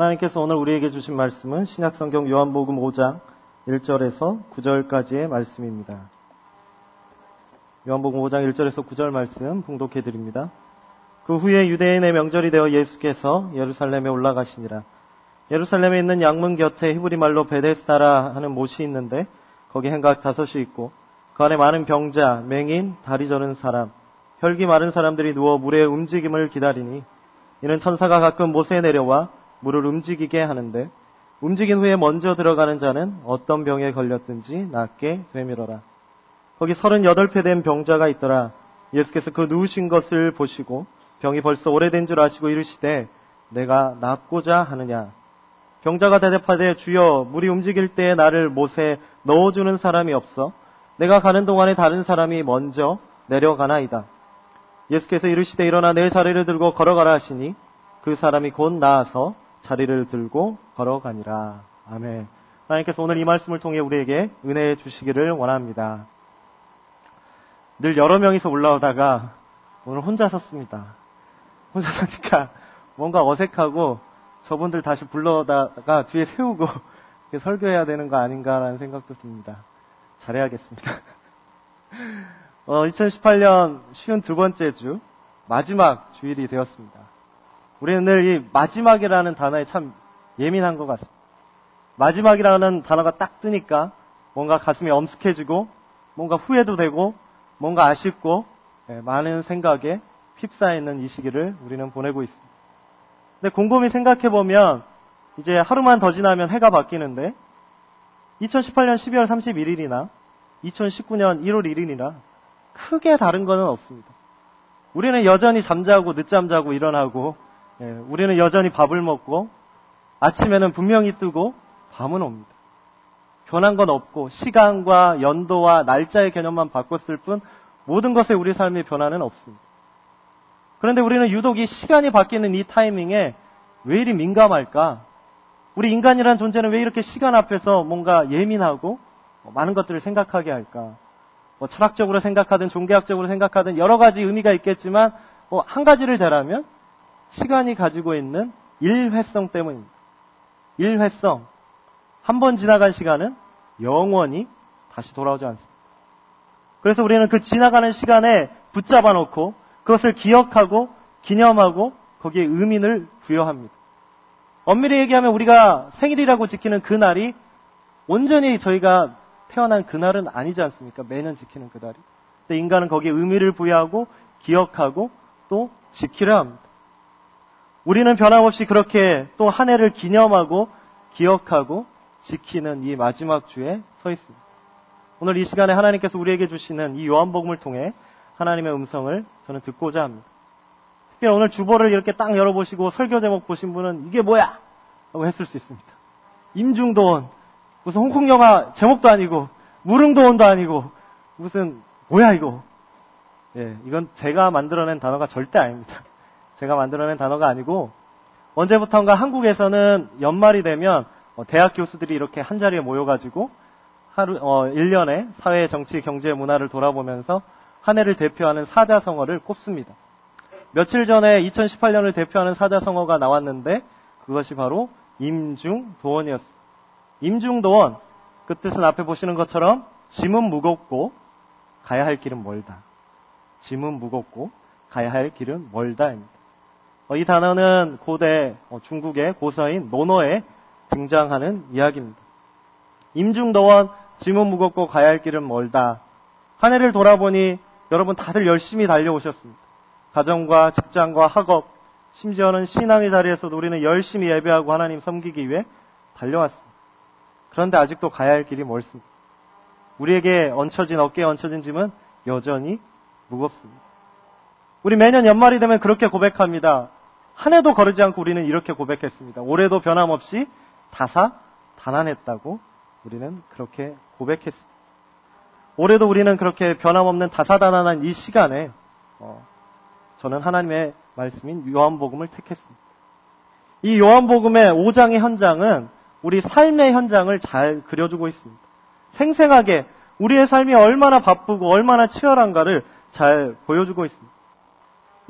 하나님께서 오늘 우리에게 주신 말씀은 신약성경 요한복음 5장 1절에서 9절까지의 말씀입니다. 요한복음 5장 1절에서 9절 말씀 봉독해 드립니다. 그 후에 유대인의 명절이 되어 예수께서 예루살렘에 올라가시니라. 예루살렘에 있는 양문 곁에 히브리 말로 베데스다라 하는 못이 있는데 거기 행각 다섯이 있고 그 안에 많은 병자, 맹인, 다리 저는 사람, 혈기 마른 사람들이 누워 물의 움직임을 기다리니 이는 천사가 가끔 못에 내려와 물을 움직이게 하는데 움직인 후에 먼저 들어가는 자는 어떤 병에 걸렸든지 낫게 되밀어라. 거기 38회 된 병자가 있더라. 예수께서 그 누우신 것을 보시고 병이 벌써 오래된 줄 아시고 이르시되 내가 낫고자 하느냐. 병자가 대답하되 주여 물이 움직일 때에 나를 못에 넣어주는 사람이 없어 내가 가는 동안에 다른 사람이 먼저 내려가나이다. 예수께서 이르시되 일어나 내 자리를 들고 걸어가라 하시니 그 사람이 곧 나아서 자리를 들고 걸어가니라. 아멘. 하나님께서 오늘 이 말씀을 통해 우리에게 은혜 주시기를 원합니다. 늘 여러 명이서 올라오다가 오늘 혼자 섰습니다. 혼자 서니까 뭔가 어색하고 저분들 다시 불러다가 뒤에 세우고 설교해야 되는 거 아닌가라는 생각도 듭니다. 잘해야겠습니다. 어, 2018년 쉬운 두 번째 주 마지막 주일이 되었습니다. 우리는 늘 이 마지막이라는 단어에 참 예민한 것 같습니다. 마지막이라는 단어가 딱 뜨니까 뭔가 가슴이 엄숙해지고 뭔가 후회도 되고 뭔가 아쉽고 네, 많은 생각에 휩싸여 있는 이 시기를 우리는 보내고 있습니다. 근데 곰곰이 생각해 보면 이제 하루만 더 지나면 해가 바뀌는데 2018년 12월 31일이나 2019년 1월 1일이나 크게 다른 것은 없습니다. 우리는 여전히 잠자고 늦잠 자고 일어나고 예, 우리는 여전히 밥을 먹고 아침에는 분명히 뜨고 밤은 옵니다. 변한 건 없고 시간과 연도와 날짜의 개념만 바꿨을 뿐 모든 것에 우리 삶의 변화는 없습니다. 그런데 우리는 유독 이 시간이 바뀌는 이 타이밍에 왜 이리 민감할까? 우리 인간이라는 존재는 왜 이렇게 시간 앞에서 뭔가 예민하고 많은 것들을 생각하게 할까? 뭐 철학적으로 생각하든 종교학적으로 생각하든 여러 가지 의미가 있겠지만 뭐 한 가지를 대라면 시간이 가지고 있는 일회성 때문입니다. 일회성. 한 번 지나간 시간은 영원히 다시 돌아오지 않습니다. 그래서 우리는 그 지나가는 시간에 붙잡아 놓고 그것을 기억하고 기념하고 거기에 의미를 부여합니다. 엄밀히 얘기하면 우리가 생일이라고 지키는 그 날이 온전히 저희가 태어난 그날은 아니지 않습니까? 매년 지키는 그날이. 근데 인간은 거기에 의미를 부여하고 기억하고 또 지키려 합니다. 우리는 변함없이 그렇게 또 한 해를 기념하고 기억하고 지키는 이 마지막 주에 서 있습니다. 오늘 이 시간에 하나님께서 우리에게 주시는 이 요한복음을 통해 하나님의 음성을 저는 듣고자 합니다. 특히 오늘 주보를 이렇게 딱 열어보시고 설교 제목 보신 분은 이게 뭐야? 라고 했을 수 있습니다. 임중도원, 무슨 홍콩 영화 제목도 아니고, 무릉도원도 아니고, 무슨, 뭐야 이거? 예, 이건 제가 만들어낸 단어가 절대 아닙니다. 제가 만들어낸 단어가 아니고 언제부턴가 한국에서는 연말이 되면 어, 대학 교수들이 이렇게 한 자리에 모여가지고 하루 어, 1년에 사회, 정치, 경제, 문화를 돌아보면서 한 해를 대표하는 사자성어를 꼽습니다. 며칠 전에 2018년을 대표하는 사자성어가 나왔는데 그것이 바로 임중도원이었습니다. 임중도원 그 뜻은 앞에 보시는 것처럼 짐은 무겁고 가야 할 길은 멀다. 짐은 무겁고 가야 할 길은 멀다입니다. 어, 이 단어는 고대 어, 중국의 고서인 논어에 등장하는 이야기입니다. 임중도원 짐은 무겁고 가야 할 길은 멀다. 한 해를 돌아보니 여러분 다들 열심히 달려오셨습니다. 가정과 직장과 학업, 심지어는 신앙의 자리에서도 우리는 열심히 예배하고 하나님 섬기기 위해 달려왔습니다. 그런데 아직도 가야 할 길이 멀습니다. 우리에게 얹혀진 어깨에 얹혀진 짐은 여전히 무겁습니다. 우리 매년 연말이 되면 그렇게 고백합니다. 한 해도 거르지 않고 우리는 이렇게 고백했습니다. 올해도 변함없이 다사 단안했다고 우리는 그렇게 고백했습니다. 올해도 우리는 그렇게 변함없는 다사다난한 이 시간에 어, 저는 하나님의 말씀인 요한복음을 택했습니다. 이 요한복음의 5장의 현장은 우리 삶의 현장을 잘 그려주고 있습니다. 생생하게 우리의 삶이 얼마나 바쁘고 얼마나 치열한가를 잘 보여주고 있습니다.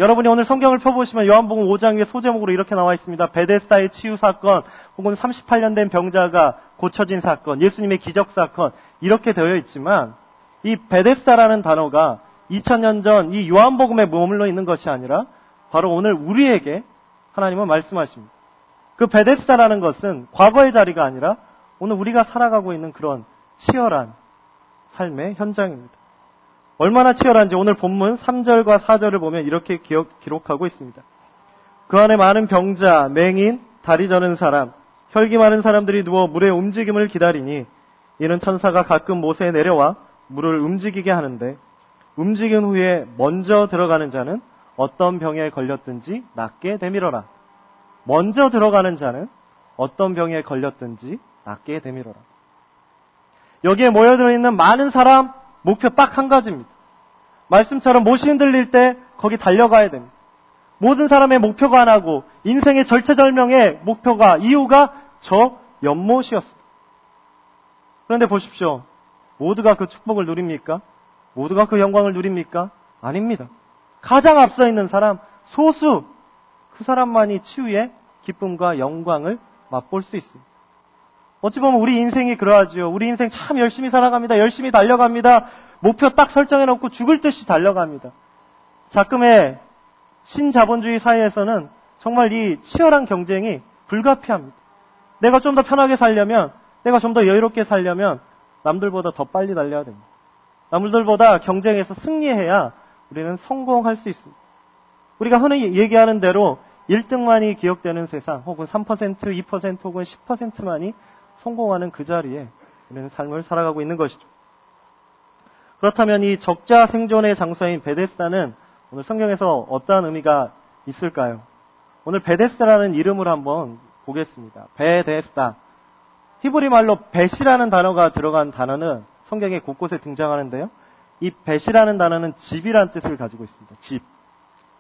여러분이 오늘 성경을 펴보시면 요한복음 5장의 소제목으로 이렇게 나와 있습니다. 베데스다의 치유 사건, 혹은 38년 된 병자가 고쳐진 사건, 예수님의 기적 사건, 이렇게 되어 있지만, 이 베데스다라는 단어가 2000년 전 이 요한복음에 머물러 있는 것이 아니라, 바로 오늘 우리에게 하나님은 말씀하십니다. 그 베데스다라는 것은 과거의 자리가 아니라 오늘 우리가 살아가고 있는 그런 치열한 삶의 현장입니다. 얼마나 치열한지 오늘 본문 3절과 4절을 보면 이렇게 기억, 기록하고 있습니다. 그 안에 많은 병자, 맹인, 다리 저는 사람, 혈기 많은 사람들이 누워 물의 움직임을 기다리니 이는 천사가 가끔 못에 내려와 물을 움직이게 하는데 움직인 후에 먼저 들어가는 자는 어떤 병에 걸렸든지 낫게 되밀어라. 먼저 들어가는 자는 어떤 병에 걸렸든지 낫게 되밀어라. 여기에 모여들어 있는 많은 사람, 목표 딱 한 가지입니다. 말씀처럼 못이 흔들릴 때 거기 달려가야 됩니다. 모든 사람의 목표가 하나고 인생의 절체절명의 목표가 이유가 저 연못이었습니다. 그런데 보십시오. 모두가 그 축복을 누립니까? 모두가 그 영광을 누립니까? 아닙니다. 가장 앞서 있는 사람, 소수, 그 사람만이 치유의 기쁨과 영광을 맛볼 수 있습니다. 어찌 보면 우리 인생이 그러하지요. 우리 인생 참 열심히 살아갑니다. 열심히 달려갑니다. 목표 딱 설정해 놓고 죽을 듯이 달려갑니다. 자금의 신자본주의 사회에서는 정말 이 치열한 경쟁이 불가피합니다. 내가 좀 더 편하게 살려면, 내가 좀 더 여유롭게 살려면 남들보다 더 빨리 달려야 됩니다. 남들보다 경쟁에서 승리해야 우리는 성공할 수 있습니다. 우리가 흔히 얘기하는 대로 1등만이 기억되는 세상, 혹은 3%, 2% 혹은 10%만이 성공하는 그 자리에 우리는 삶을 살아가고 있는 것이죠. 그렇다면 이 적자 생존의 장소인 베데스다는 오늘 성경에서 어떠한 의미가 있을까요? 오늘 베데스다라는 이름을 한번 보겠습니다. 베데스다. 히브리 말로 벳이라는 단어가 들어간 단어는 성경에 곳곳에 등장하는데요. 이 벳이라는 단어는 집이란 뜻을 가지고 있습니다. 집.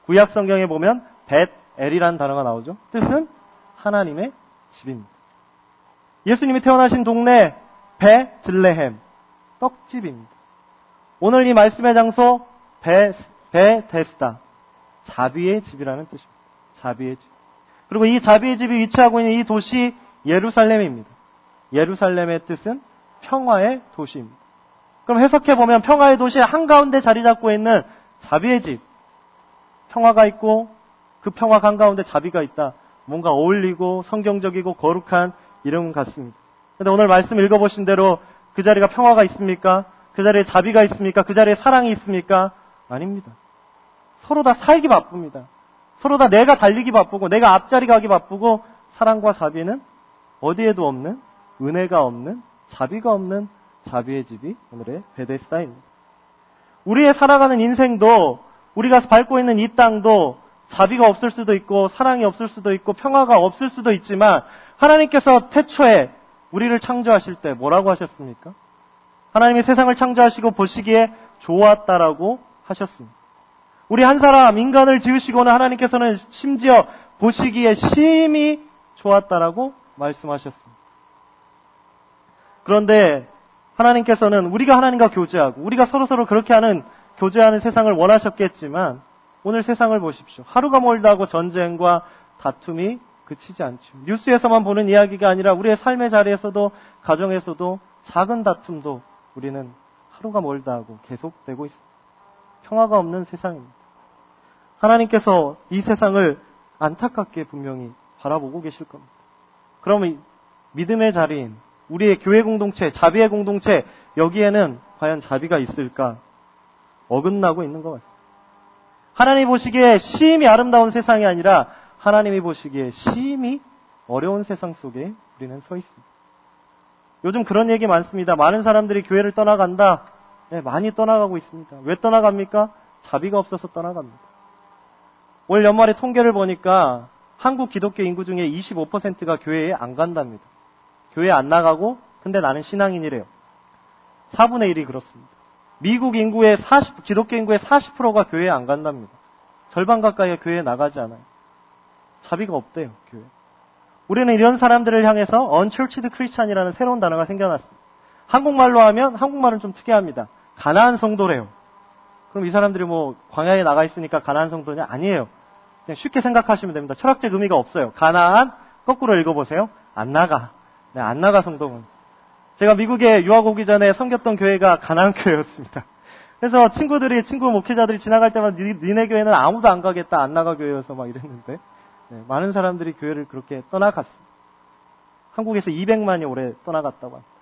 구약 성경에 보면 벳 엘이라는 단어가 나오죠. 뜻은 하나님의 집입니다. 예수님이 태어나신 동네 베들레헴 떡집입니다. 오늘 이 말씀의 장소 베, 베데스다 자비의 집이라는 뜻입니다. 자비의 집. 그리고 이 자비의 집이 위치하고 있는 이 도시 예루살렘입니다. 예루살렘의 뜻은 평화의 도시입니다. 그럼 해석해 보면 평화의 도시 한가운데 자리 잡고 있는 자비의 집. 평화가 있고 그 평화 한가운데 자비가 있다. 뭔가 어울리고 성경적이고 거룩한 이름 같습니다. 근데 오늘 말씀 읽어보신 대로 그 자리가 평화가 있습니까? 그 자리에 자비가 있습니까? 그 자리에 사랑이 있습니까? 아닙니다. 서로 다 살기 바쁩니다. 서로 다 내가 달리기 바쁘고 내가 앞자리 가기 바쁘고 사랑과 자비는 어디에도 없는 은혜가 없는 자비가 없는 자비의 집이 오늘의 베데스다입니다. 우리의 살아가는 인생도 우리가 밟고 있는 이 땅도 자비가 없을 수도 있고 사랑이 없을 수도 있고 평화가 없을 수도 있지만 하나님께서 태초에 우리를 창조하실 때 뭐라고 하셨습니까? 하나님이 세상을 창조하시고 보시기에 좋았다라고 하셨습니다. 우리 한 사람 인간을 지으시고는 하나님께서는 심지어 보시기에 심히 좋았다라고 말씀하셨습니다. 그런데 하나님께서는 우리가 하나님과 교제하고 우리가 서로서로 그렇게 하는 교제하는 세상을 원하셨겠지만 오늘 세상을 보십시오. 하루가 멀다 고 전쟁과 다툼이 그치지 않죠. 뉴스에서만 보는 이야기가 아니라 우리의 삶의 자리에서도 가정에서도 작은 다툼도 우리는 하루가 멀다 하고 계속되고 있습니다. 평화가 없는 세상입니다. 하나님께서 이 세상을 안타깝게 분명히 바라보고 계실 겁니다. 그러면 믿음의 자리인 우리의 교회 공동체, 자비의 공동체, 여기에는 과연 자비가 있을까? 어긋나고 있는 것 같습니다. 하나님 보시기에 심히 아름다운 세상이 아니라 하나님이 보시기에 심히 어려운 세상 속에 우리는 서 있습니다. 요즘 그런 얘기 많습니다. 많은 사람들이 교회를 떠나간다. 네, 많이 떠나가고 있습니다. 왜 떠나갑니까? 자비가 없어서 떠나갑니다. 올 연말에 통계를 보니까 한국 기독교 인구 중에 25%가 교회에 안 간답니다. 교회 안 나가고 근데 나는 신앙인이래요. 4분의 1이 그렇습니다. 미국 인구의 40, 기독교 인구의 40%가 교회에 안 간답니다. 절반 가까이가 교회에 나가지 않아요. 자비가 없대요, 교회. 우리는 이런 사람들을 향해서 unchurched Christian이라는 새로운 단어가 생겨났습니다. 한국말로 하면 한국말은 좀 특이합니다. 가나안 성도래요. 그럼 이 사람들이 뭐 광야에 나가 있으니까 가나안 성도냐? 아니에요. 그냥 쉽게 생각하시면 됩니다. 철학적 의미가 없어요. 가나안 거꾸로 읽어보세요. 안 나가. 네, 안 나가 성도는. 제가 미국에 유학 오기 전에 섬겼던 교회가 가나안 교회였습니다. 그래서 친구들이 친구 목회자들이 지나갈 때마다 니, 네 교회는 아무도 안 가겠다 안 나가 교회여서 막 이랬는데 네, 많은 사람들이 교회를 그렇게 떠나갔습니다. 한국에서 200만이 올해 떠나갔다고 합니다.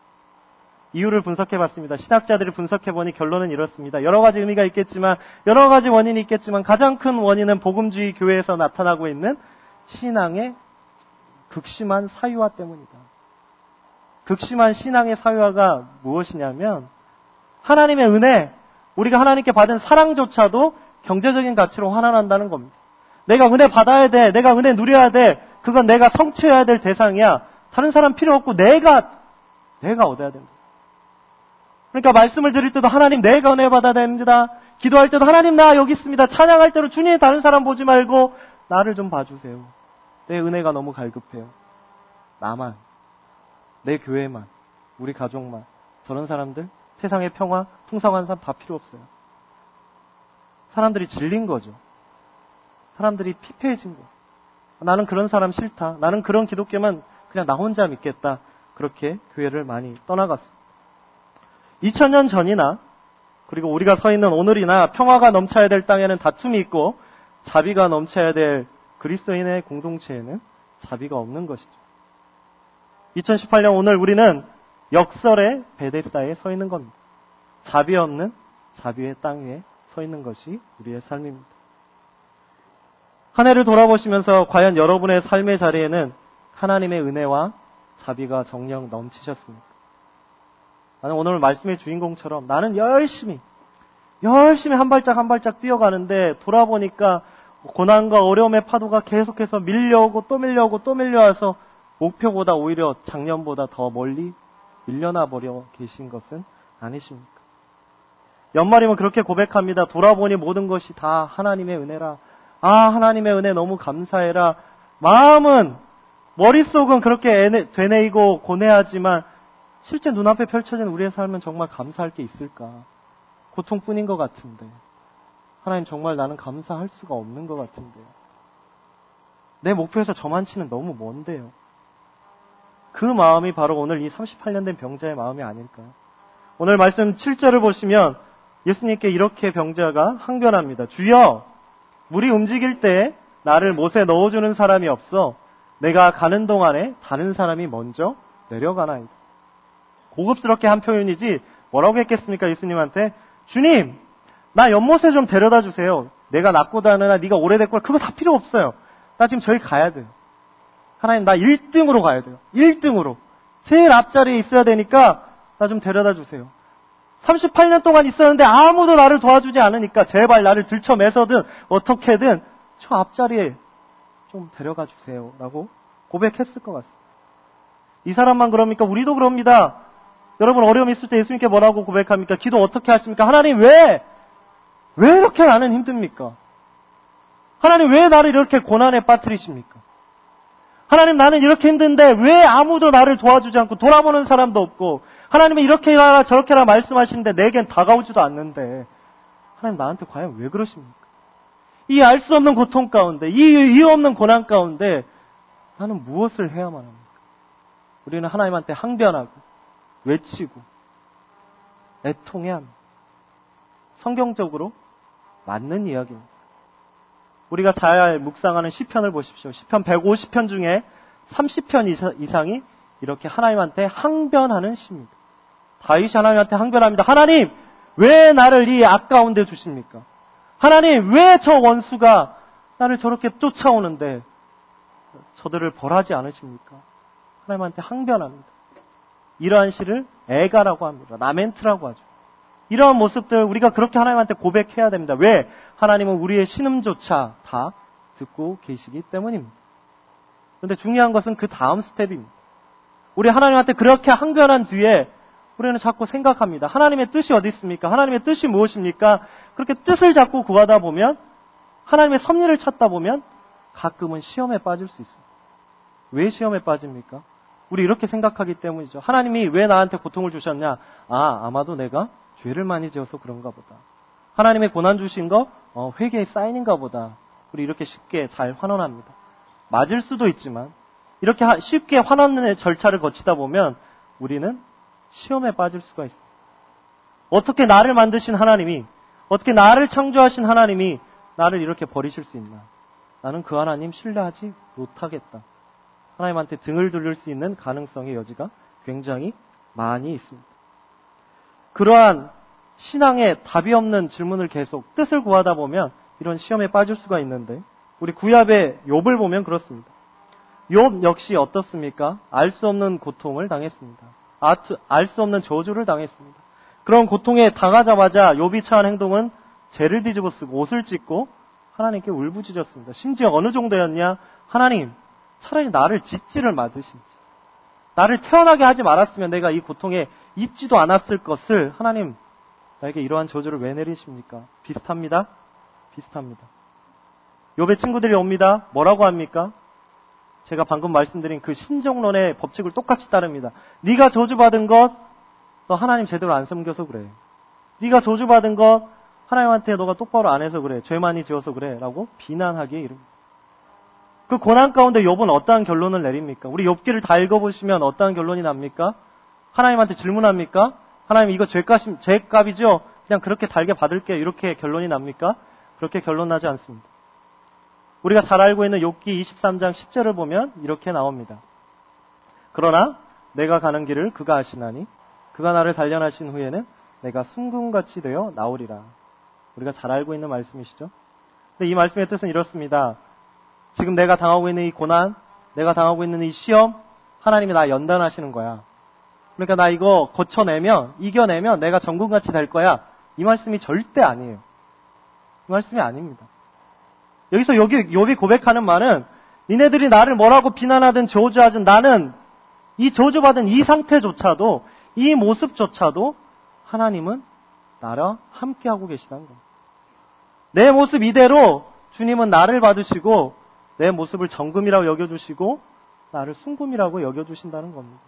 이유를 분석해 봤습니다. 신학자들이 분석해 보니 결론은 이렇습니다. 여러 가지 의미가 있겠지만, 여러 가지 원인이 있겠지만, 가장 큰 원인은 복음주의 교회에서 나타나고 있는 신앙의 극심한 사유화 때문이다. 극심한 신앙의 사유화가 무엇이냐면, 하나님의 은혜, 우리가 하나님께 받은 사랑조차도 경제적인 가치로 환원한다는 겁니다. 내가 은혜 받아야 돼, 내가 은혜 누려야 돼, 그건 내가 성취해야 될 대상이야. 다른 사람 필요 없고 내가, 내가 얻어야 된다. 그러니까 말씀을 드릴 때도 하나님 내가 은혜 받아야 됩니다. 기도할 때도 하나님 나 여기 있습니다. 찬양할 때도 주님 다른 사람 보지 말고 나를 좀 봐주세요. 내 은혜가 너무 갈급해요. 나만, 내 교회만, 우리 가족만, 저런 사람들, 세상의 평화, 풍성한 삶 다 필요 없어요. 사람들이 질린 거죠. 사람들이 피폐해진 거. 나는 그런 사람 싫다. 나는 그런 기독교만 그냥 나 혼자 믿겠다. 그렇게 교회를 많이 떠나갔습니다. 2000년 전이나 그리고 우리가 서 있는 오늘이나 평화가 넘쳐야 될 땅에는 다툼이 있고 자비가 넘쳐야 될 그리스도인의 공동체에는 자비가 없는 것이죠. 2018년 오늘 우리는 역설의 베데스다에 서 있는 겁니다. 자비 없는 자비의 땅 위에 서 있는 것이 우리의 삶입니다. 한 해를 돌아보시면서 과연 여러분의 삶의 자리에는 하나님의 은혜와 자비가 정령 넘치셨습니까? 나는 오늘 말씀의 주인공처럼 나는 열심히, 열심히 한 발짝 한 발짝 뛰어가는데 돌아보니까 고난과 어려움의 파도가 계속해서 밀려오고 또 밀려오고 또 밀려와서 목표보다 오히려 작년보다 더 멀리 밀려나 버려 계신 것은 아니십니까? 연말이면 그렇게 고백합니다. 돌아보니 모든 것이 다 하나님의 은혜라. 아, 하나님의 은혜 너무 감사해라. 마음은, 머릿속은 그렇게 되뇌이고 고뇌하지만 실제 눈앞에 펼쳐진 우리의 삶은 정말 감사할 게 있을까? 고통뿐인 것 같은데. 하나님 정말 나는 감사할 수가 없는 것 같은데요. 내 목표에서 저만치는 너무 먼데요. 그 마음이 바로 오늘 이 38년 된 병자의 마음이 아닐까요? 오늘 말씀 7절을 보시면 예수님께 이렇게 병자가 항변합니다. 주여, 물이 움직일 때 나를 못에 넣어주는 사람이 없어 내가 가는 동안에 다른 사람이 먼저 내려가나이다. 고급스럽게 한 표현이지 뭐라고 했겠습니까 예수님한테 주님 나 연못에 좀 데려다 주세요. 내가 낫고 다느나 네가 오래됐고 그거 다 필요 없어요. 나 지금 저기 가야 돼요. 하나님 나 1등으로 가야 돼요. 1등으로 제일 앞자리에 있어야 되니까 나 좀 데려다 주세요. 38년 동안 있었는데 아무도 나를 도와주지 않으니까 제발 나를 들쳐매서든 어떻게든 저 앞자리에 좀 데려가 주세요. 라고 고백했을 것 같습니다. 이 사람만 그럽니까? 우리도 그럽니다. 여러분 어려움 있을 때 예수님께 뭐라고 고백합니까? 기도 어떻게 하십니까? 하나님 왜? 왜 이렇게 나는 힘듭니까? 하나님 왜 나를 이렇게 고난에 빠뜨리십니까? 하나님 나는 이렇게 힘든데 왜 아무도 나를 도와주지 않고 돌아보는 사람도 없고 하나님은 이렇게 해라 저렇게 해라 말씀하시는데 내겐 다가오지도 않는데 하나님 나한테 과연 왜 그러십니까? 이 알 수 없는 고통 가운데 이 이유 없는 고난 가운데 나는 무엇을 해야만 합니까? 우리는 하나님한테 항변하고 외치고 애통해야 합니다. 성경적으로 맞는 이야기입니다. 우리가 잘 묵상하는 시편을 보십시오. 시편 150편 중에 30편 이상이 이렇게 하나님한테 항변하는 시입니다. 다윗이 하나님한테 항변합니다. 하나님, 왜 나를 이 악가운데 두십니까? 하나님, 왜 저 원수가 나를 저렇게 쫓아오는데 저들을 벌하지 않으십니까? 하나님한테 항변합니다. 이러한 시를 애가라고 합니다. 라멘트라고 하죠. 이러한 모습들 우리가 그렇게 하나님한테 고백해야 됩니다. 왜? 하나님은 우리의 신음조차 다 듣고 계시기 때문입니다. 그런데 중요한 것은 그 다음 스텝입니다. 우리 하나님한테 그렇게 항변한 뒤에 우리는 자꾸 생각합니다. 하나님의 뜻이 어디 있습니까? 하나님의 뜻이 무엇입니까? 그렇게 뜻을 자꾸 구하다 보면 하나님의 섭리를 찾다 보면 가끔은 시험에 빠질 수 있습니다. 왜 시험에 빠집니까? 우리 이렇게 생각하기 때문이죠. 하나님이 왜 나한테 고통을 주셨냐? 아, 아마도 내가 죄를 많이 지어서 그런가 보다. 하나님의 고난 주신 거 어, 회개의 사인인가 보다. 우리 이렇게 쉽게 잘 환원합니다. 맞을 수도 있지만 이렇게 쉽게 환원의 절차를 거치다 보면 우리는 시험에 빠질 수가 있습니다. 어떻게 나를 만드신 하나님이 어떻게 나를 창조하신 하나님이 나를 이렇게 버리실 수 있나? 나는 그 하나님 신뢰하지 못하겠다. 하나님한테 등을 돌릴 수 있는 가능성의 여지가 굉장히 많이 있습니다. 그러한 신앙에 답이 없는 질문을 계속 뜻을 구하다 보면 이런 시험에 빠질 수가 있는데 우리 구약의 욥을 보면 그렇습니다. 욥 역시 어떻습니까? 알 수 없는 고통을 당했습니다. 알 수 없는 저주를 당했습니다. 그런 고통에 당하자마자 욥이 처한 행동은 죄를 뒤집어 쓰고 옷을 찢고 하나님께 울부짖었습니다. 심지어 어느 정도였냐? 하나님, 차라리 나를 짓지를 마으신지 나를 태어나게 하지 말았으면 내가 이 고통에 있지도 않았을 것을 하나님 나에게 이러한 저주를 왜 내리십니까? 비슷합니다. 비슷합니다. 욥의 친구들이 옵니다. 뭐라고 합니까? 제가 방금 말씀드린 그 신정론의 법칙을 똑같이 따릅니다. 네가 저주받은 것, 너 하나님 제대로 안 섬겨서 그래. 네가 저주받은 것, 하나님한테 너가 똑바로 안 해서 그래. 죄 많이 지어서 그래. 라고 비난하기에 이릅니다. 그 고난 가운데 욥은 어떠한 결론을 내립니까? 우리 욥기를 다 읽어보시면 어떠한 결론이 납니까? 하나님한테 질문합니까? 하나님 이거 죄값, 죄값이죠? 그냥 그렇게 달게 받을게요. 이렇게 결론이 납니까? 그렇게 결론 나지 않습니다. 우리가 잘 알고 있는 욥기 23장 10절을 보면 이렇게 나옵니다. 그러나 내가 가는 길을 그가 아시나니 그가 나를 단련하신 후에는 내가 순금같이 되어 나오리라. 우리가 잘 알고 있는 말씀이시죠? 근데 이 말씀의 뜻은 이렇습니다. 지금 내가 당하고 있는 이 고난, 내가 당하고 있는 이 시험, 하나님이 나 연단하시는 거야. 그러니까 나 이거 거쳐내면, 이겨내면 내가 정금같이 될 거야. 이 말씀이 절대 아니에요. 이 말씀이 아닙니다. 여기서 여기 욥이 고백하는 말은 니네들이 나를 뭐라고 비난하든 저주하든 나는 이 저주받은 이 상태조차도 이 모습조차도 하나님은 나랑 함께하고 계시다는 겁니다. 내 모습 이대로 주님은 나를 받으시고 내 모습을 정금이라고 여겨주시고 나를 순금이라고 여겨주신다는 겁니다.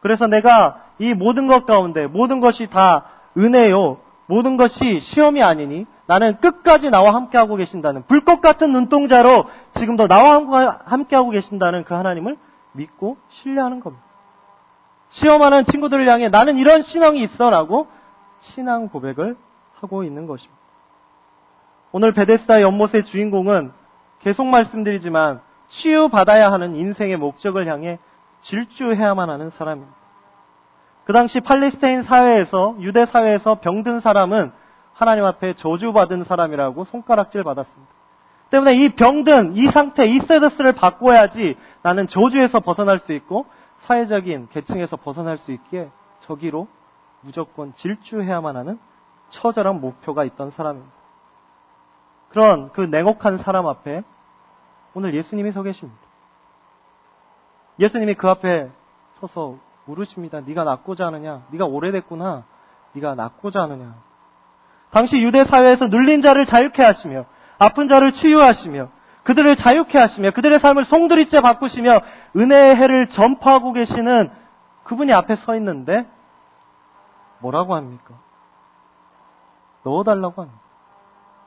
그래서 내가 이 모든 것 가운데 모든 것이 다 은혜요. 모든 것이 시험이 아니니 나는 끝까지 나와 함께하고 계신다는 불꽃 같은 눈동자로 지금도 나와 함께하고 계신다는 그 하나님을 믿고 신뢰하는 겁니다. 시험하는 친구들을 향해 나는 이런 신앙이 있어라고 신앙 고백을 하고 있는 것입니다. 오늘 베데스다 연못의 주인공은 계속 말씀드리지만 치유받아야 하는 인생의 목적을 향해 질주해야만 하는 사람입니다. 그 당시 팔레스타인 사회에서 유대 사회에서 병든 사람은 하나님 앞에 저주받은 사람이라고 손가락질 받았습니다. 때문에 이 병든 이 상태 이 세더스를 바꿔야지 나는 저주에서 벗어날 수 있고 사회적인 계층에서 벗어날 수 있기에 저기로 무조건 질주해야만 하는 처절한 목표가 있던 사람입니다. 그런 그 냉혹한 사람 앞에 오늘 예수님이 서 계십니다. 예수님이 그 앞에 서서 물으십니다. 네가 낫고자 하느냐? 네가 오래됐구나. 네가 낫고자 하느냐? 당시 유대 사회에서 눌린 자를 자유케 하시며 아픈 자를 치유하시며 그들을 자유케 하시며 그들의 삶을 송두리째 바꾸시며 은혜의 해를 전파하고 계시는 그분이 앞에 서 있는데 뭐라고 합니까? 넣어달라고 합니다.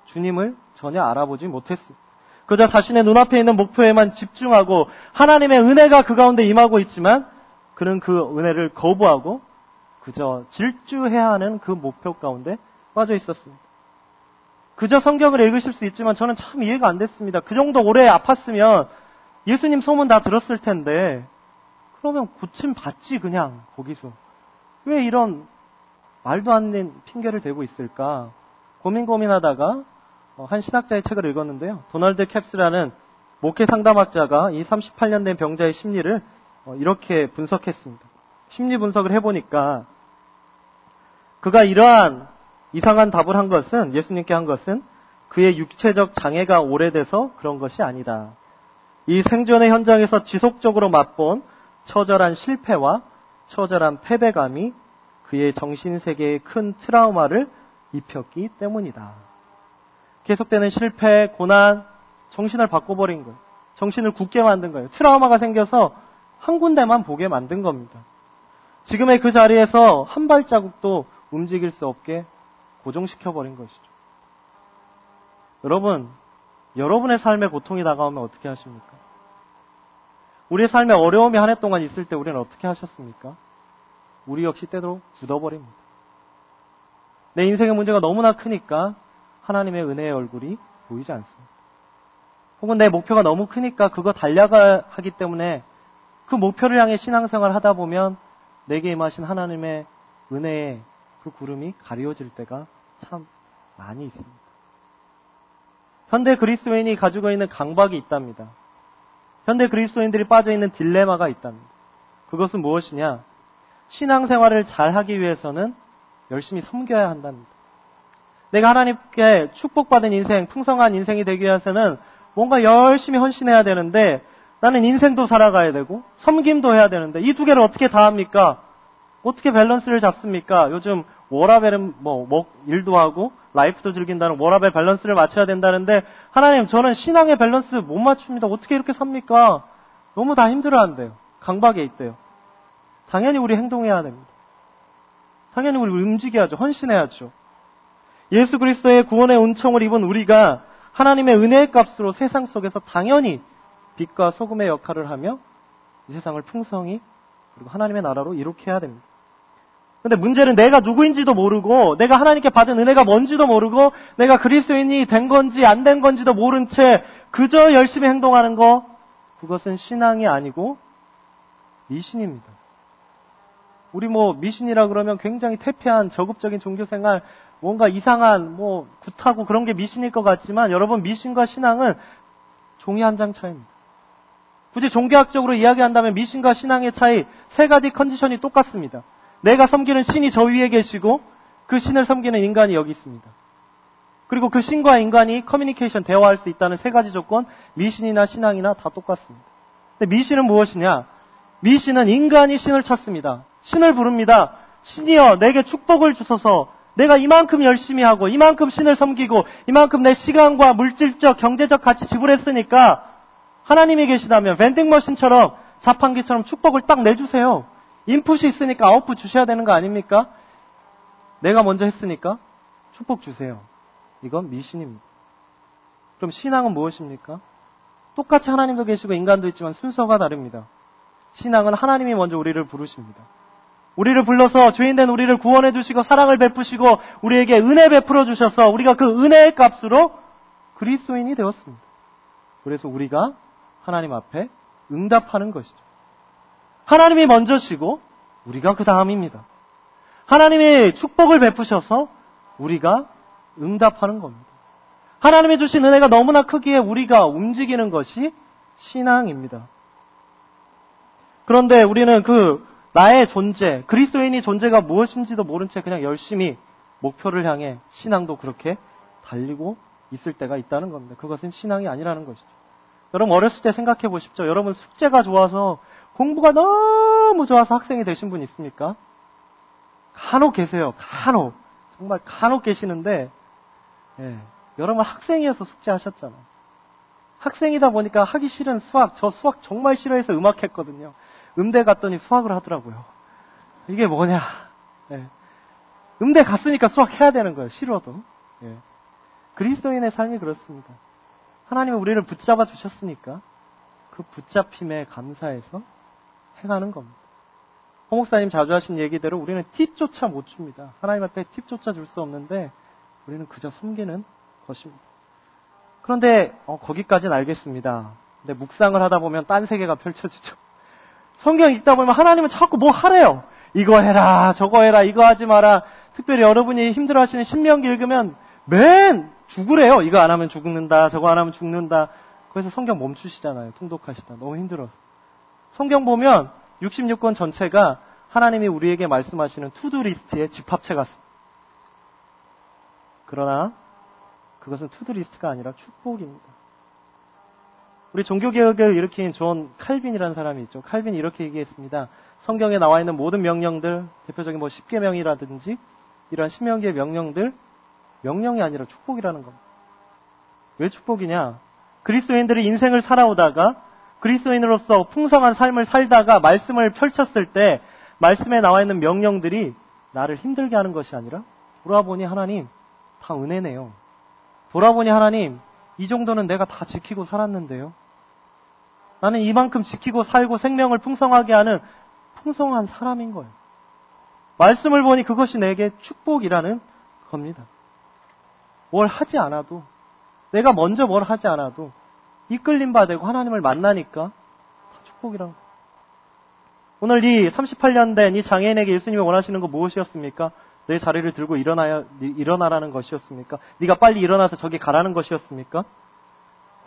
주님을 전혀 알아보지 못했습니다. 그저 자신의 눈앞에 있는 목표에만 집중하고 하나님의 은혜가 그 가운데 임하고 있지만 그는 그 은혜를 거부하고 그저 질주해야 하는 그 목표 가운데 빠져 있었습니다. 그저 성경을 읽으실 수 있지만 저는 참 이해가 안 됐습니다. 그 정도 오래 아팠으면 예수님 소문 다 들었을 텐데 그러면 고침 받지 그냥 거기서 왜 이런 말도 안 되는 핑계를 대고 있을까 고민 고민하다가 어, 한 신학자의 책을 읽었는데요. 도널드 캡스라는 목회 상담학자가 이 38년 된 병자의 심리를 어, 이렇게 분석했습니다. 심리 분석을 해보니까 그가 이러한 이상한 답을 한 것은 예수님께 한 것은 그의 육체적 장애가 오래돼서 그런 것이 아니다. 이 생존의 현장에서 지속적으로 맛본 처절한 실패와 처절한 패배감이 그의 정신세계에 큰 트라우마를 입혔기 때문이다. 계속되는 실패, 고난, 정신을 바꿔버린 거예요. 정신을 굳게 만든 거예요. 트라우마가 생겨서 한 군데만 보게 만든 겁니다. 지금의 그 자리에서 한 발자국도 움직일 수 없게 고정시켜버린 것이죠. 여러분, 여러분의 삶에 고통이 다가오면 어떻게 하십니까? 우리의 삶에 어려움이 한 해 동안 있을 때 우리는 어떻게 하셨습니까? 우리 역시 때로 굳어버립니다. 내 인생의 문제가 너무나 크니까 하나님의 은혜의 얼굴이 보이지 않습니다. 혹은 내 목표가 너무 크니까 그거 달려가 하기 때문에 그 목표를 향해 신앙생활 하다 보면 내게 임하신 하나님의 은혜의 그 구름이 가리워질 때가 참 많이 있습니다. 현대 그리스도인이 가지고 있는 강박이 있답니다. 현대 그리스도인들이 빠져 있는 딜레마가 있답니다. 그것은 무엇이냐? 신앙생활을 잘 하기 위해서는 열심히 섬겨야 한답니다. 내가 하나님께 축복받은 인생, 풍성한 인생이 되기 위해서는 뭔가 열심히 헌신해야 되는데 나는 인생도 살아가야 되고 섬김도 해야 되는데 이 두 개를 어떻게 다 합니까? 어떻게 밸런스를 잡습니까? 요즘 워라밸은 뭐, 뭐 일도 하고 life도 즐긴다는 워라밸 밸런스를 맞춰야 된다는데 하나님 저는 신앙의 밸런스 못 맞춥니다. 어떻게 이렇게 삽니까? 너무 다 힘들어한대요. 강박에 있대요. 당연히 우리 행동해야 됩니다. 당연히 우리 움직여야죠. 헌신해야죠. 예수 그리스도의 구원의 은총을 입은 우리가 하나님의 은혜의 값으로 세상 속에서 당연히 빛과 소금의 역할을 하며 이 세상을 풍성히 그리고 하나님의 나라로 이룩 해야 됩니다. 근데 문제는 내가 누구인지도 모르고 내가 하나님께 받은 은혜가 뭔지도 모르고 내가 그리스도인이 된 건지 안 된 건지도 모른 채 그저 열심히 행동하는 거 그것은 신앙이 아니고 미신입니다. 우리 뭐 미신이라 그러면 굉장히 태폐한 저급적인 종교 생활 뭔가 이상한 뭐 굿하고 그런 게 미신일 것 같지만 여러분 미신과 신앙은 종이 한 장 차이입니다. 굳이 종교학적으로 이야기한다면 미신과 신앙의 차이 세 가지 컨디션이 똑같습니다. 내가 섬기는 신이 저 위에 계시고 그 신을 섬기는 인간이 여기 있습니다. 그리고 그 신과 인간이 커뮤니케이션 대화할 수 있다는 세 가지 조건 미신이나 신앙이나 다 똑같습니다. 근데 미신은 무엇이냐? 미신은 인간이 신을 찾습니다. 신을 부릅니다. 신이여 내게 축복을 주소서 내가 이만큼 열심히 하고 이만큼 신을 섬기고 이만큼 내 시간과 물질적 경제적 가치 지불했으니까 하나님이 계시다면 밴딩머신처럼 자판기처럼 축복을 딱 내주세요. 인풋이 있으니까 아웃풋 주셔야 되는 거 아닙니까? 내가 먼저 했으니까 축복 주세요. 이건 미신입니다. 그럼 신앙은 무엇입니까? 똑같이 하나님도 계시고 인간도 있지만 순서가 다릅니다. 신앙은 하나님이 먼저 우리를 부르십니다. 우리를 불러서 죄인된 우리를 구원해 주시고 사랑을 베푸시고 우리에게 은혜 베풀어 주셔서 우리가 그 은혜의 값으로 그리스도인이 되었습니다. 그래서 우리가 하나님 앞에 응답하는 것이죠. 하나님이 먼저시고 우리가 그 다음입니다. 하나님이 축복을 베푸셔서 우리가 응답하는 겁니다. 하나님이 주신 은혜가 너무나 크기에 우리가 움직이는 것이 신앙입니다. 그런데 우리는 그 나의 존재, 그리스도인이 존재가 무엇인지도 모른 채 그냥 열심히 목표를 향해 신앙도 그렇게 달리고 있을 때가 있다는 겁니다. 그것은 신앙이 아니라는 것이죠. 여러분 어렸을 때 생각해 보십시오. 여러분 숙제가 좋아서 공부가 너무 좋아서 학생이 되신 분 있습니까? 간혹 계세요. 간혹. 정말 간혹 계시는데 예, 여러분 학생이어서 숙제하셨잖아요. 학생이다 보니까 하기 싫은 수학, 저 수학 정말 싫어해서 음악 했거든요. 음대 갔더니 수학을 하더라고요. 이게 뭐냐. 예. 음대 갔으니까 수학 해야 되는 거예요. 싫어도. 예. 그리스도인의 삶이 그렇습니다. 하나님은 우리를 붙잡아 주셨으니까 그 붙잡힘에 감사해서 행하는 겁니다. 홍 목사님 자주 하신 얘기대로 우리는 팁조차 못 줍니다. 하나님 앞에 팁조차 줄 수 없는데 우리는 그저 섬기는 것입니다. 그런데 어, 거기까지는 알겠습니다. 근데 묵상을 하다 보면 딴 세계가 펼쳐지죠. 성경 읽다 보면 하나님은 자꾸 뭐 하래요. 이거 해라, 저거 해라, 이거 하지 마라. 특별히 여러분이 힘들어 하시는 신명기 읽으면 맨 죽으래요. 이거 안 하면 죽는다, 저거 안 하면 죽는다. 그래서 성경 멈추시잖아요. 통독하시다. 너무 힘들어서. 성경 보면 66권 전체가 하나님이 우리에게 말씀하시는 to-do list의 집합체 같습니다. 그러나 그것은 to-do list가 아니라 축복입니다. 우리 종교개혁을 일으킨 존 칼빈이라는 사람이 있죠. 칼빈이 이렇게 얘기했습니다. 성경에 나와 있는 모든 명령들, 대표적인 뭐 10계명이라든지 이러한 신명기의 명령들, 명령이 아니라 축복이라는 겁니다. 왜 축복이냐? 그리스도인들이 인생을 살아오다가 그리스도인으로서 풍성한 삶을 살다가 말씀을 펼쳤을 때 말씀에 나와 있는 명령들이 나를 힘들게 하는 것이 아니라 돌아보니 하나님 다 은혜네요. 돌아보니 하나님, 이 정도는 내가 다 지키고 살았는데요. 나는 이만큼 지키고 살고 생명을 풍성하게 하는 풍성한 사람인 거예요. 말씀을 보니 그것이 내게 축복이라는 겁니다. 뭘 하지 않아도, 내가 먼저 뭘 하지 않아도, 이끌림 받고 하나님을 만나니까 다 축복이란 거예요. 오늘 이 38년 된 이 장애인에게 예수님이 원하시는 거 무엇이었습니까? 내 자리를 들고 일어나야, 일어나라는 것이었습니까? 네가 빨리 일어나서 저기 가라는 것이었습니까?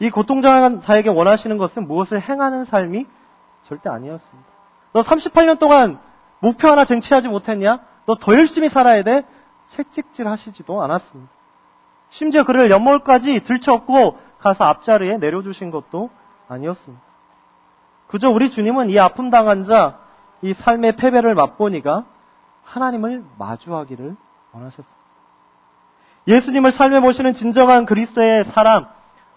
이 고통당한 자에게 원하시는 것은 무엇을 행하는 삶이 절대 아니었습니다. 너 38년 동안 목표 하나 쟁취하지 못했냐? 너 더 열심히 살아야 돼? 채찍질 하시지도 않았습니다. 심지어 그를 연mol까지 들쳤고 가서 앞자리에 내려주신 것도 아니었습니다. 그저 우리 주님은 이 아픔 당한 자, 이 삶의 패배를 맛보니까 하나님을 마주하기를 원하셨습니다. 예수님을 삶에 모시는 진정한 그리스도의 사람,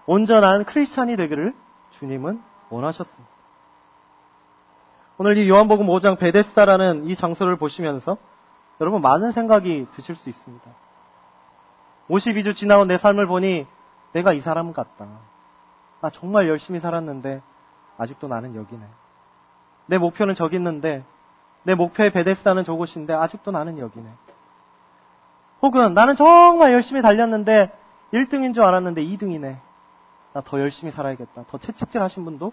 온전한 크리스찬이 되기를 주님은 원하셨습니다. 오늘 이 요한복음 5장 베데스다라는 이 장소를 보시면서 여러분 많은 생각이 드실 수 있습니다. 52주 지나온 내 삶을 보니 내가 이 사람 같다. 나 정말 열심히 살았는데 아직도 나는 여기네. 내 목표는 저기 있는데 내 목표의 베데스다는 저곳인데 아직도 나는 여기네. 혹은 나는 정말 열심히 달렸는데 1등인 줄 알았는데 2등이네. 나 더 열심히 살아야겠다. 더 채찍질 하신 분도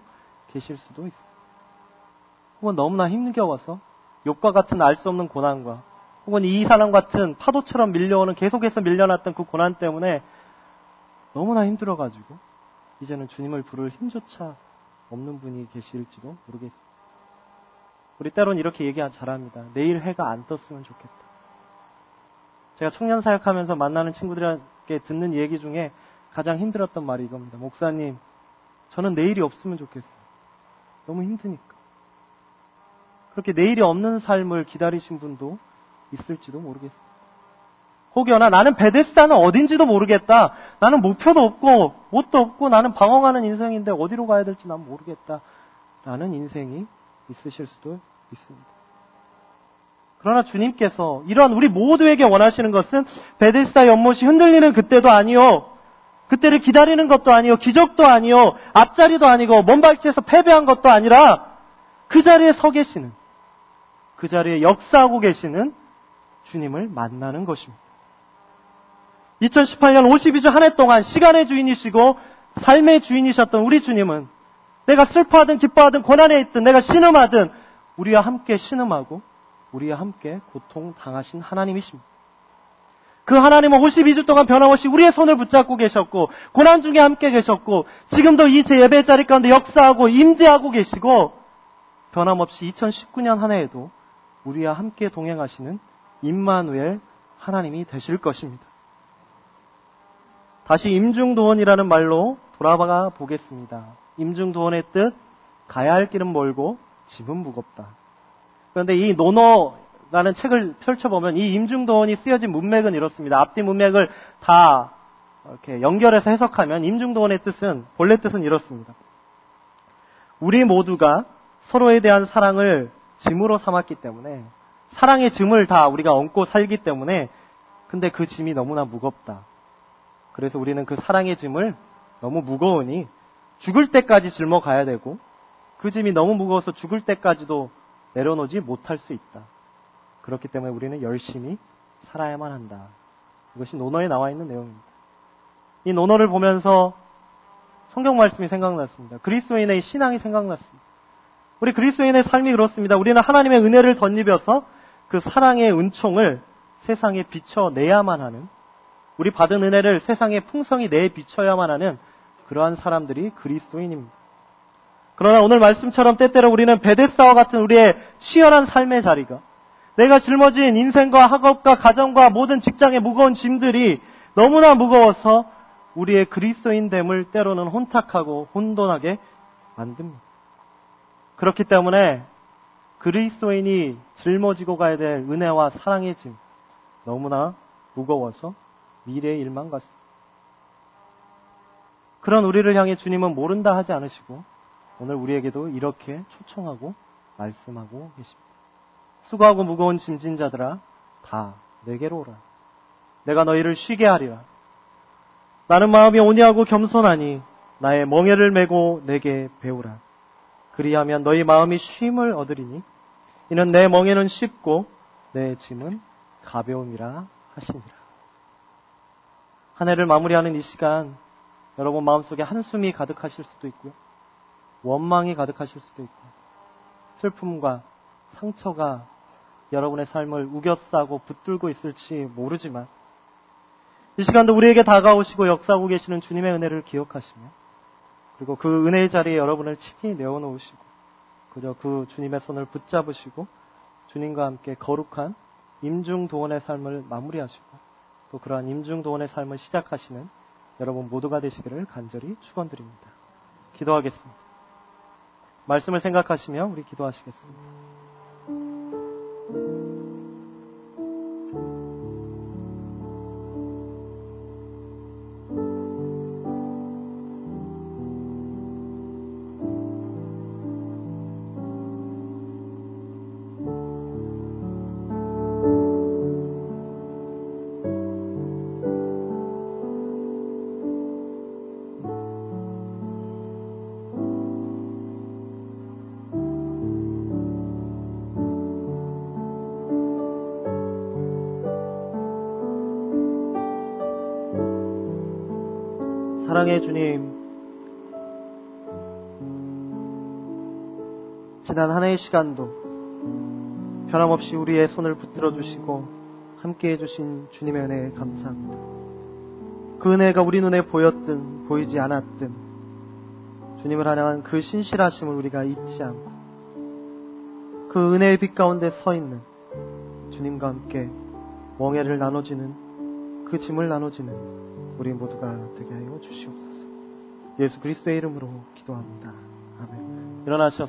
계실 수도 있습니다. 혹은 너무나 힘겨워서 욕과 같은 알 수 없는 고난과 혹은 이 사람 같은 파도처럼 밀려오는 계속해서 밀려났던 그 고난 때문에 너무나 힘들어가지고 이제는 주님을 부를 힘조차 없는 분이 계실지도 모르겠습니다. 우리 때론 이렇게 얘기 잘합니다. 내일 해가 안 떴으면 좋겠다. 제가 청년 사역하면서 만나는 친구들에게 듣는 얘기 중에 가장 힘들었던 말이 이겁니다. 목사님, 저는 내일이 없으면 좋겠어요. 너무 힘드니까. 그렇게 내일이 없는 삶을 기다리신 분도 있을지도 모르겠어요. 혹여나 나는 베데스다는 어딘지도 모르겠다. 나는 목표도 없고 옷도 없고 나는 방황하는 인생인데 어디로 가야 될지 난 모르겠다. 라는 인생이 있으실 수도 있습니다. 그러나 주님께서 이러한 우리 모두에게 원하시는 것은 베데스다 연못이 흔들리는 그때도 아니요. 그때를 기다리는 것도 아니요. 기적도 아니요. 앞자리도 아니고 먼 발치에서 패배한 것도 아니라 그 자리에 서 계시는 그 자리에 역사하고 계시는 주님을 만나는 것입니다. 2018년 52주 한 해 동안 시간의 주인이시고 삶의 주인이셨던 우리 주님은 내가 슬퍼하든 기뻐하든 고난에 있든 내가 신음하든 우리와 함께 신음하고 우리와 함께 고통 당하신 하나님이십니다. 그 하나님은 52주 동안 변함없이 우리의 손을 붙잡고 계셨고 고난 중에 함께 계셨고 지금도 이 제 예배 자리 가운데 역사하고 임재하고 계시고 변함없이 2019년 한 해에도 우리와 함께 동행하시는 임마누엘 하나님이 되실 것입니다. 다시 임중도원이라는 말로 돌아가 보겠습니다. 임중도원의 뜻, 가야 할 길은 멀고 짐은 무겁다. 그런데 이 노노라는 책을 펼쳐보면 이 임중도원이 쓰여진 문맥은 이렇습니다. 앞뒤 문맥을 다 이렇게 연결해서 해석하면 임중도원의 뜻은, 본래 뜻은 이렇습니다. 우리 모두가 서로에 대한 사랑을 짐으로 삼았기 때문에 사랑의 짐을 다 우리가 얹고 살기 때문에 근데 그 짐이 너무나 무겁다. 그래서 우리는 그 사랑의 짐을 너무 무거우니 죽을 때까지 짊어가야 되고 그 짐이 너무 무거워서 죽을 때까지도 내려놓지 못할 수 있다. 그렇기 때문에 우리는 열심히 살아야만 한다. 이것이 논어에 나와 있는 내용입니다. 이 논어를 보면서 성경 말씀이 생각났습니다. 그리스도인의 신앙이 생각났습니다. 우리 그리스도인의 삶이 그렇습니다. 우리는 하나님의 은혜를 덧입어서 그 사랑의 은총을 세상에 비춰내야만 하는 우리 받은 은혜를 세상에 풍성히 내 비춰야만 하는 그러한 사람들이 그리스도인입니다. 그러나 오늘 말씀처럼 때때로 우리는 베데스다와 같은 우리의 치열한 삶의 자리가 내가 짊어진 인생과 학업과 가정과 모든 직장의 무거운 짐들이 너무나 무거워서 우리의 그리스도인됨을 때로는 혼탁하고 혼돈하게 만듭니다. 그렇기 때문에 그리스도인이 짊어지고 가야 될 은혜와 사랑의 짐 너무나 무거워서 미래의 일만 같습니다. 그런 우리를 향해 주님은 모른다 하지 않으시고 오늘 우리에게도 이렇게 초청하고 말씀하고 계십니다. 수고하고 무거운 짐진 자들아 다 내게로 오라. 내가 너희를 쉬게 하리라. 나는 마음이 온유하고 겸손하니 나의 멍에를 메고 내게 배우라. 그리하면 너희 마음이 쉼을 얻으리니 이는 내 멍에는 쉽고 내 짐은 가벼움이라 하시니라. 한 해를 마무리하는 이 시간 여러분 마음속에 한숨이 가득하실 수도 있고요. 원망이 가득하실 수도 있고 슬픔과 상처가 여러분의 삶을 우겨싸고 붙들고 있을지 모르지만 이 시간도 우리에게 다가오시고 역사하고 계시는 주님의 은혜를 기억하시며 그리고 그 은혜의 자리에 여러분을 친히 내어놓으시고 그저 그 주님의 손을 붙잡으시고 주님과 함께 거룩한 임중 도원의 삶을 마무리하시고 또 그러한 임중 도원의 삶을 시작하시는 여러분 모두가 되시기를 간절히 축원드립니다. 기도하겠습니다. 말씀을 생각하시며 우리 기도하시겠습니다. 사랑의 주님, 지난 한 해의 시간도 변함없이 우리의 손을 붙들어 주시고 함께 해주신 주님의 은혜에 감사합니다. 그 은혜가 우리 눈에 보였든 보이지 않았든 주님을 향한 그 신실하심을 우리가 잊지 않고 그 은혜의 빛 가운데 서 있는 주님과 함께 멍해를 나눠지는 그 짐을 나눠지는 우리 모두가 되게 하여 주시옵소서. 예수 그리스도의 이름으로 기도합니다. 아멘. 일어나셔서